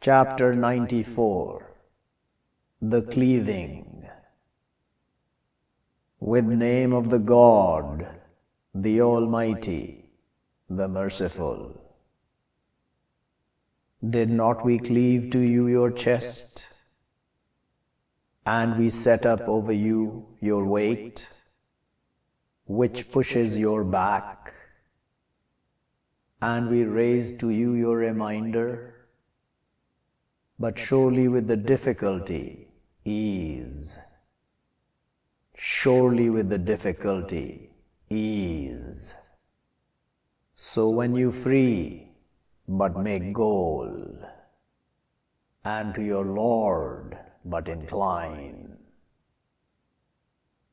Chapter 94 The Cleaving With name of the God, the Almighty, the Merciful. Did not we cleave to you your chest, and we set up over you your weight, which pushes your back, and we raised to you your reminder? But surely with the difficulty, ease. Surely with the difficulty, ease. So when you free, but make goal, and to your Lord but incline.